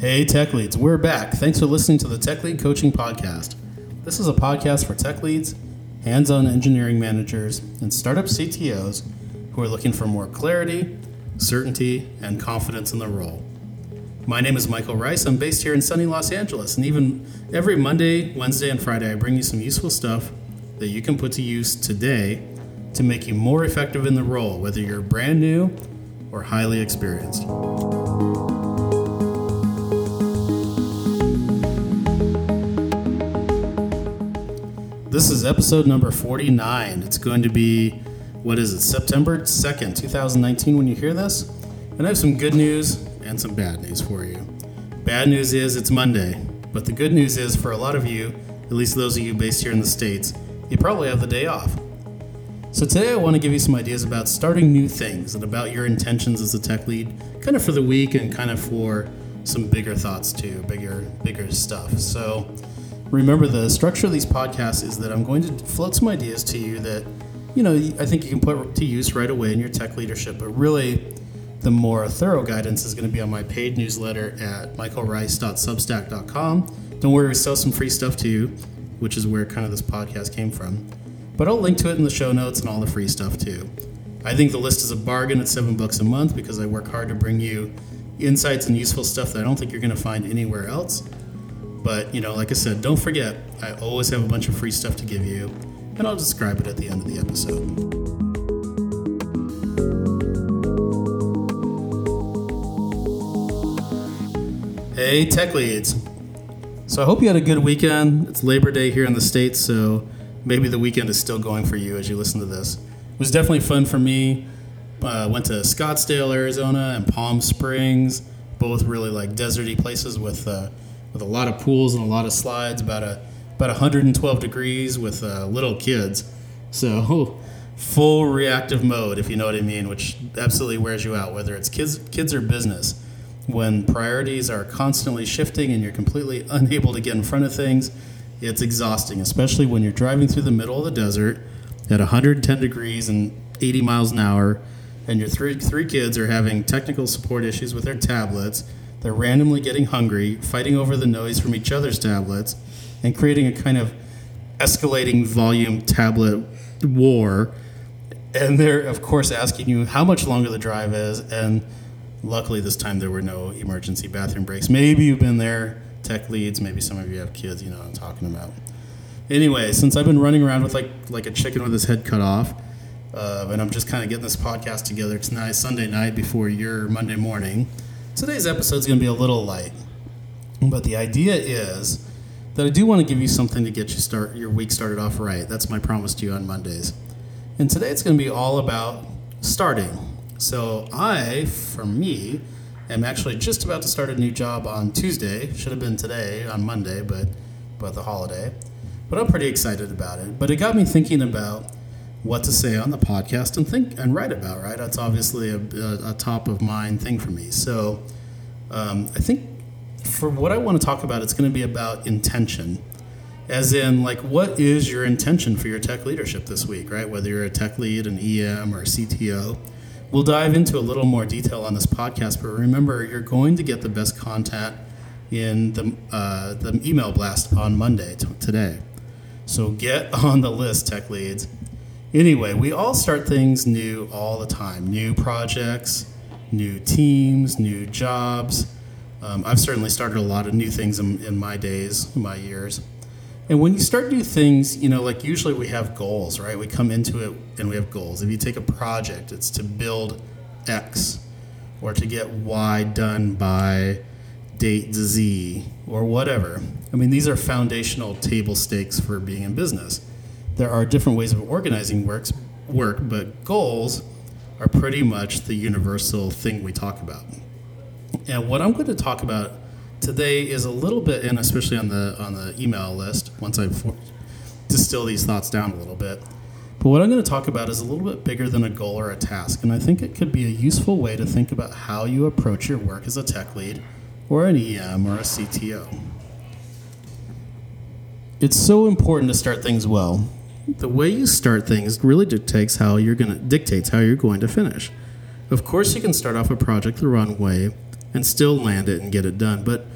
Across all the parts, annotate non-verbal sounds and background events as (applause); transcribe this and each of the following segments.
Hey, Tech Leads, we're back. Thanks for listening to the Tech Lead Coaching Podcast. This is a podcast for tech leads, hands on engineering managers, and startup CTOs who are looking for more clarity, certainty, and confidence in the role. My name is Michael Rice. I'm based here in sunny Los Angeles, and even every Monday, Wednesday, and Friday, I bring you some useful stuff that you can put to use today to make you more effective in the role, whether you're brand new or highly experienced. This is episode number 49. It's going to be, what is it, September 2nd, 2019 when you hear this? And I have some good news and some bad news for you. Bad news is it's Monday, but the good news is for a lot of you, at least those of you based here in the States, you probably have the day off. So today I want to give you some ideas about starting new things and about your intentions as a tech lead, kind of for the week and kind of for some bigger thoughts too, bigger bigger stuff. So remember the structure of these podcasts is that I'm going to float some ideas to you that you know I think you can put to use right away in your tech leadership, but really the more thorough guidance is going to be on my paid newsletter at michaelrice.substack.com. Don't worry, we sell some free stuff to you, which is where kind of this podcast came from. But I'll link to it in the show notes and all the free stuff too. I think the list is a bargain at seven bucks a month because I work hard to bring you insights and useful stuff that I don't think you're going to find anywhere else. But, you know, like I said, don't forget, I always have a bunch of free stuff to give you, and I'll describe it at the end of the episode. Hey, tech leads. So I hope you had a good weekend. It's Labor Day here in the States, so maybe the weekend is still going for you as you listen to this. It was definitely fun for me. Uh, went to Scottsdale, Arizona, and Palm Springs, both really like deserty places with uh, with a lot of pools and a lot of slides. About a about 112 degrees with uh, little kids, so (laughs) full reactive mode, if you know what I mean, which absolutely wears you out, whether it's kids kids or business. When priorities are constantly shifting and you're completely (laughs) unable to get in front of things, it's exhausting, especially when you're driving through the middle of the desert at 110 degrees and 80 miles an hour, and your three, three kids are having technical support issues with their tablets. They're randomly getting hungry, fighting over the noise from each other's tablets, and creating a kind of escalating volume tablet war. And they're, of course, asking you how much longer the drive is. And luckily, this time there were no emergency bathroom breaks. Maybe you've been there tech leads. Maybe some of you have kids, you know what I'm talking about. Anyway, since I've been running around with like like a chicken with his head cut off, uh, and I'm just kind of getting this podcast together tonight, Sunday night before your Monday morning. Today's episode is going to be a little light, but the idea is that I do want to give you something to get you start your week started off right. That's my promise to you on Mondays. And today it's going to be all about starting. So I, for me, am actually just about to start a new job on Tuesday. Should have been today on Monday, but but the holiday. But I'm pretty excited about it. But it got me thinking about what to say on the podcast and think and write about. Right, that's obviously a, a, a top of mind thing for me. So um, I think for what I want to talk about, it's going to be about intention. As in, like, what is your intention for your tech leadership this week, right? Whether you're a tech lead, an EM, or a CTO, We'll dive into a little more detail on this podcast, but remember, you're going to get the best content in the, uh, the email blast on Monday t- today. So get on the list, tech leads. Anyway, we all start things new all the time new projects, new teams, new jobs. Um, I've certainly started a lot of new things in, in my days, my years. And when you start new things, you know, like usually we have goals, right? We come into it and we have goals. If you take a project, it's to build X or to get Y done by date Z or whatever. I mean, these are foundational table stakes for being in business. There are different ways of organizing works, work, but goals are pretty much the universal thing we talk about. And what I'm going to talk about today is a little bit, and especially on the on the email list, once I distill these thoughts down a little bit. But what I'm going to talk about is a little bit bigger than a goal or a task, and I think it could be a useful way to think about how you approach your work as a tech lead, or an EM, or a CTO. It's so important to start things well. The way you start things really dictates how you're going to dictates how you're going to finish. Of course, you can start off a project the wrong way and still land it and get it done. But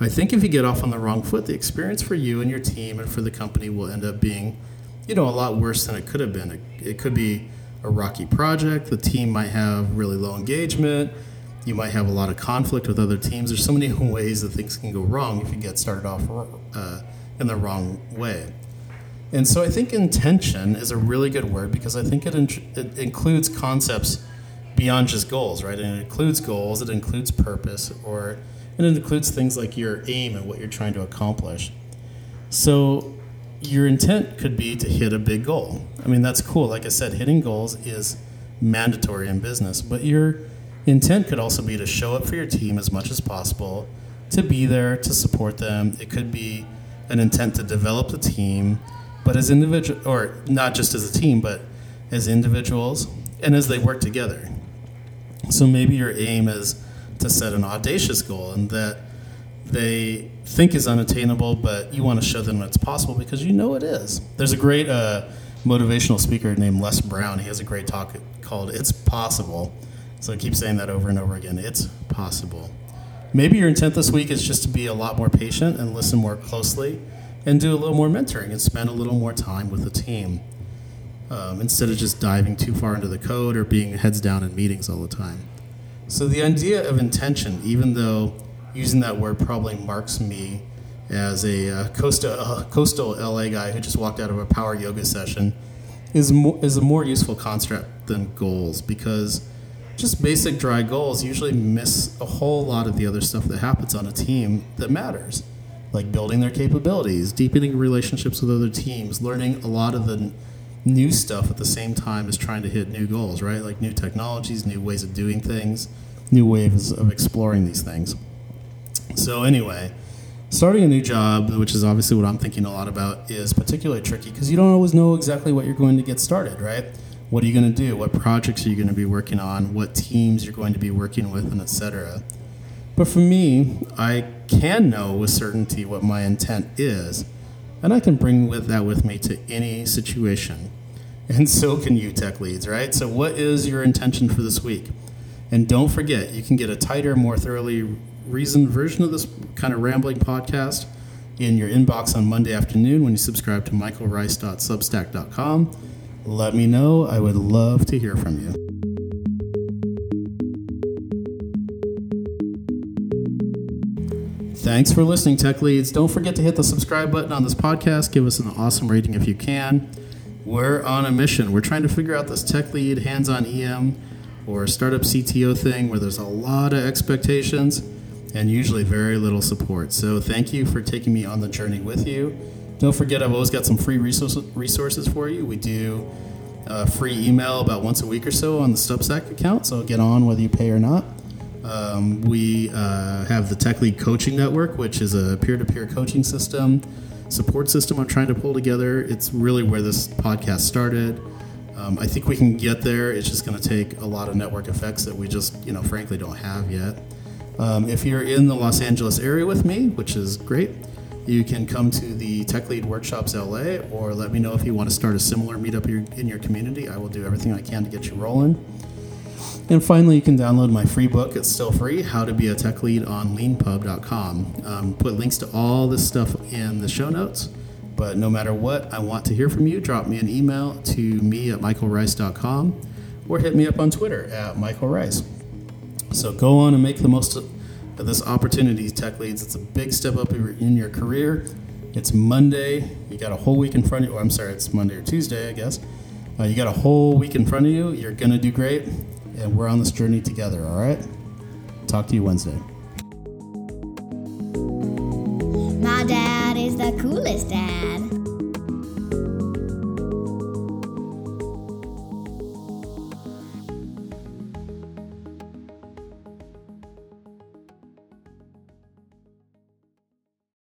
I think if you get off on the wrong foot, the experience for you and your team and for the company will end up being, you know, a lot worse than it could have been. It, it could be a rocky project. The team might have really low engagement. You might have a lot of conflict with other teams. There's so many (laughs) ways that things can go wrong if you get started off uh, in the wrong way. And so I think intention is a really good word because I think it, in- it includes concepts beyond just goals, right? And it includes goals, it includes purpose, or and it includes things like your aim and what you're trying to accomplish. So your intent could be to hit a big goal. I mean, that's cool. Like I said, hitting goals is mandatory in business, but your intent could also be to show up for your team as much as possible, to be there, to support them. It could be an intent to develop the team, but as individual, or not just as a team, but as individuals and as they work together. So maybe your aim is to set an audacious goal and that they think is unattainable, but you want to show them it's possible because you know it is. There's a great uh, motivational speaker named Les Brown. He has a great talk called It's Possible. So I keep saying that over and over again. It's possible. Maybe your intent this week is just to be a lot more patient and listen more closely and do a little more mentoring and spend a little more time with the team um, instead of just diving too far into the code or being heads down in meetings all the time. So the idea of intention, even though using that word probably marks me as a uh, coastal, uh, coastal LA guy who just walked out of a power yoga session, is, is a more useful construct than goals because just basic dry goals usually miss a whole lot of the other stuff that happens on a team that matters like building their capabilities, deepening relationships with other teams, learning a lot of the new stuff at the same time as trying to hit new goals, right? Like new technologies, new ways of doing things, new ways of exploring these things. So, anyway, starting a new job, which is obviously what I'm thinking a lot about, is particularly tricky because you don't always know exactly what you're going to get started, right? What are you going to do? What projects are you going to be working on? What teams you're going to be working with, and etc. But for me, I can know with certainty what my intent is, and I can bring with that with me to any situation. (laughs) And so can you, tech leads, right? So, what is your intention for this week? And don't forget, you can get a tighter, more thoroughly reasoned version of this kind of rambling podcast in your inbox on Monday afternoon when you subscribe to michaelrice.substack.com. Let me know. I would love to hear from you. Thanks for listening, Tech Leads. Don't forget to hit the subscribe button on this podcast. Give us an awesome rating if you can. We're on a mission. We're trying to figure out this tech lead, hands on EM, or startup CTO thing where there's a lot of expectations and usually very little support. So, thank you for taking me on the journey with you. Don't forget, I've always got some free resources for you. We do a free email about once a week or so on the Substack account, so get on whether you pay or not. Um, we uh, have the Tech Lead Coaching Network, which is a peer to peer coaching system, support system I'm trying to pull together. It's really where this podcast started. Um, I think we can get there. It's just going to take a lot of network effects that we just, you know, frankly don't have yet. Um, if you're in the Los Angeles area with me, which is great, you can come to the Tech Lead Workshops LA or let me know if you want to start a similar meetup in your community. I will do everything I can to get you rolling. And finally, you can download my free book. It's still free How to Be a Tech Lead on leanpub.com. Um, put links to all this stuff in the show notes. But no matter what, I want to hear from you. Drop me an email to me at michaelrice.com or hit me up on Twitter at michaelrice. So go on and make the most of this opportunity, Tech Leads. It's a big step up in your career. It's Monday. You got a whole week in front of you. I'm sorry, it's Monday or Tuesday, I guess. Uh, you got a whole week in front of you. You're going to do great and we're on this journey together, all right? Talk to you Wednesday. My dad is the coolest dad.